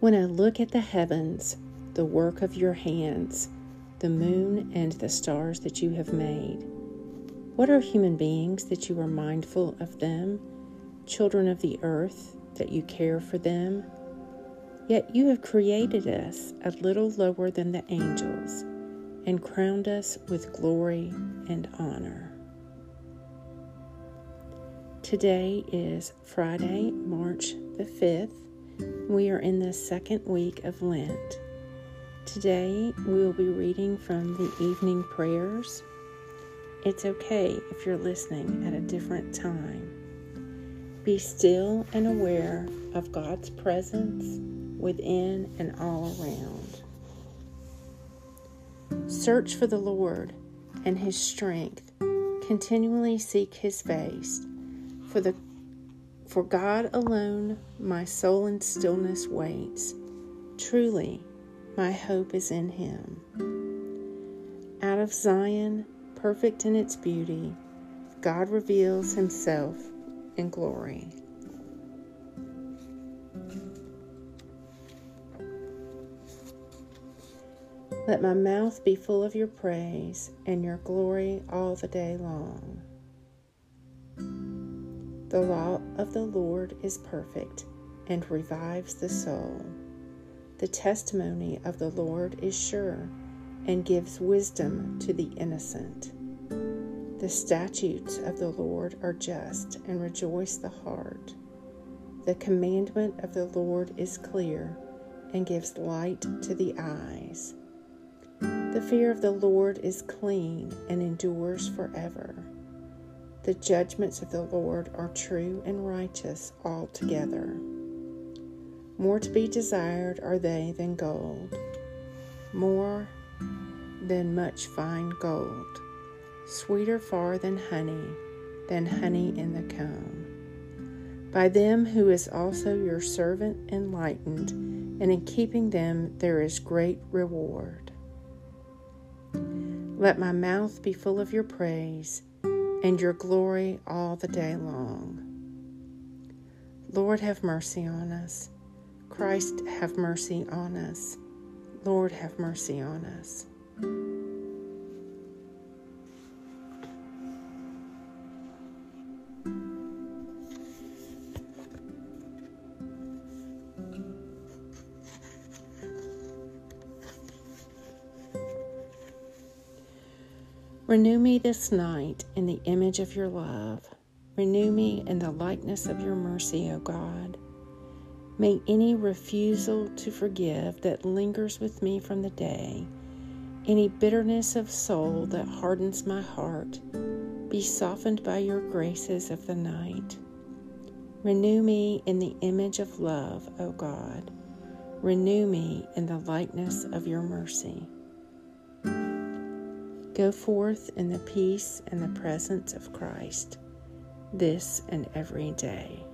When I look at the heavens, the work of your hands, the moon and the stars that you have made, what are human beings that you are mindful of them, children of the earth that you care for them? Yet you have created us a little lower than the angels and crowned us with glory and honor. Today is Friday, March the 5th. We are in the second week of Lent. Today we will be reading from the evening prayers. It's okay if you're listening at a different time. Be still and aware of God's presence within and all around. Search for the Lord and his strength. Continually seek his face. For the for God alone my soul in stillness waits. Truly, my hope is in him. Out of Zion, perfect in its beauty, God reveals himself in glory. Let my mouth be full of your praise and your glory all the day long. The law of the Lord is perfect and revives the soul. The testimony of the Lord is sure and gives wisdom to the innocent. The statutes of the Lord are just and rejoice the heart. The commandment of the Lord is clear and gives light to the eyes. The fear of the Lord is clean and endures forever. The judgments of the Lord are true and righteous altogether. More to be desired are they than gold, more than much fine gold, sweeter far than honey, than honey in the comb. By them who is also your servant enlightened, and in keeping them there is great reward. Let my mouth be full of your praise and your glory all the day long. Lord, have mercy on us. Christ, have mercy on us. Lord, have mercy on us. Renew me this night in the image of your love. Renew me in the likeness of your mercy, O God. May any refusal to forgive that lingers with me from the day, any bitterness of soul that hardens my heart, be softened by your graces of the night. Renew me in the image of love, O God. Renew me in the likeness of your mercy. Go forth in the peace and the presence of Christ this and every day.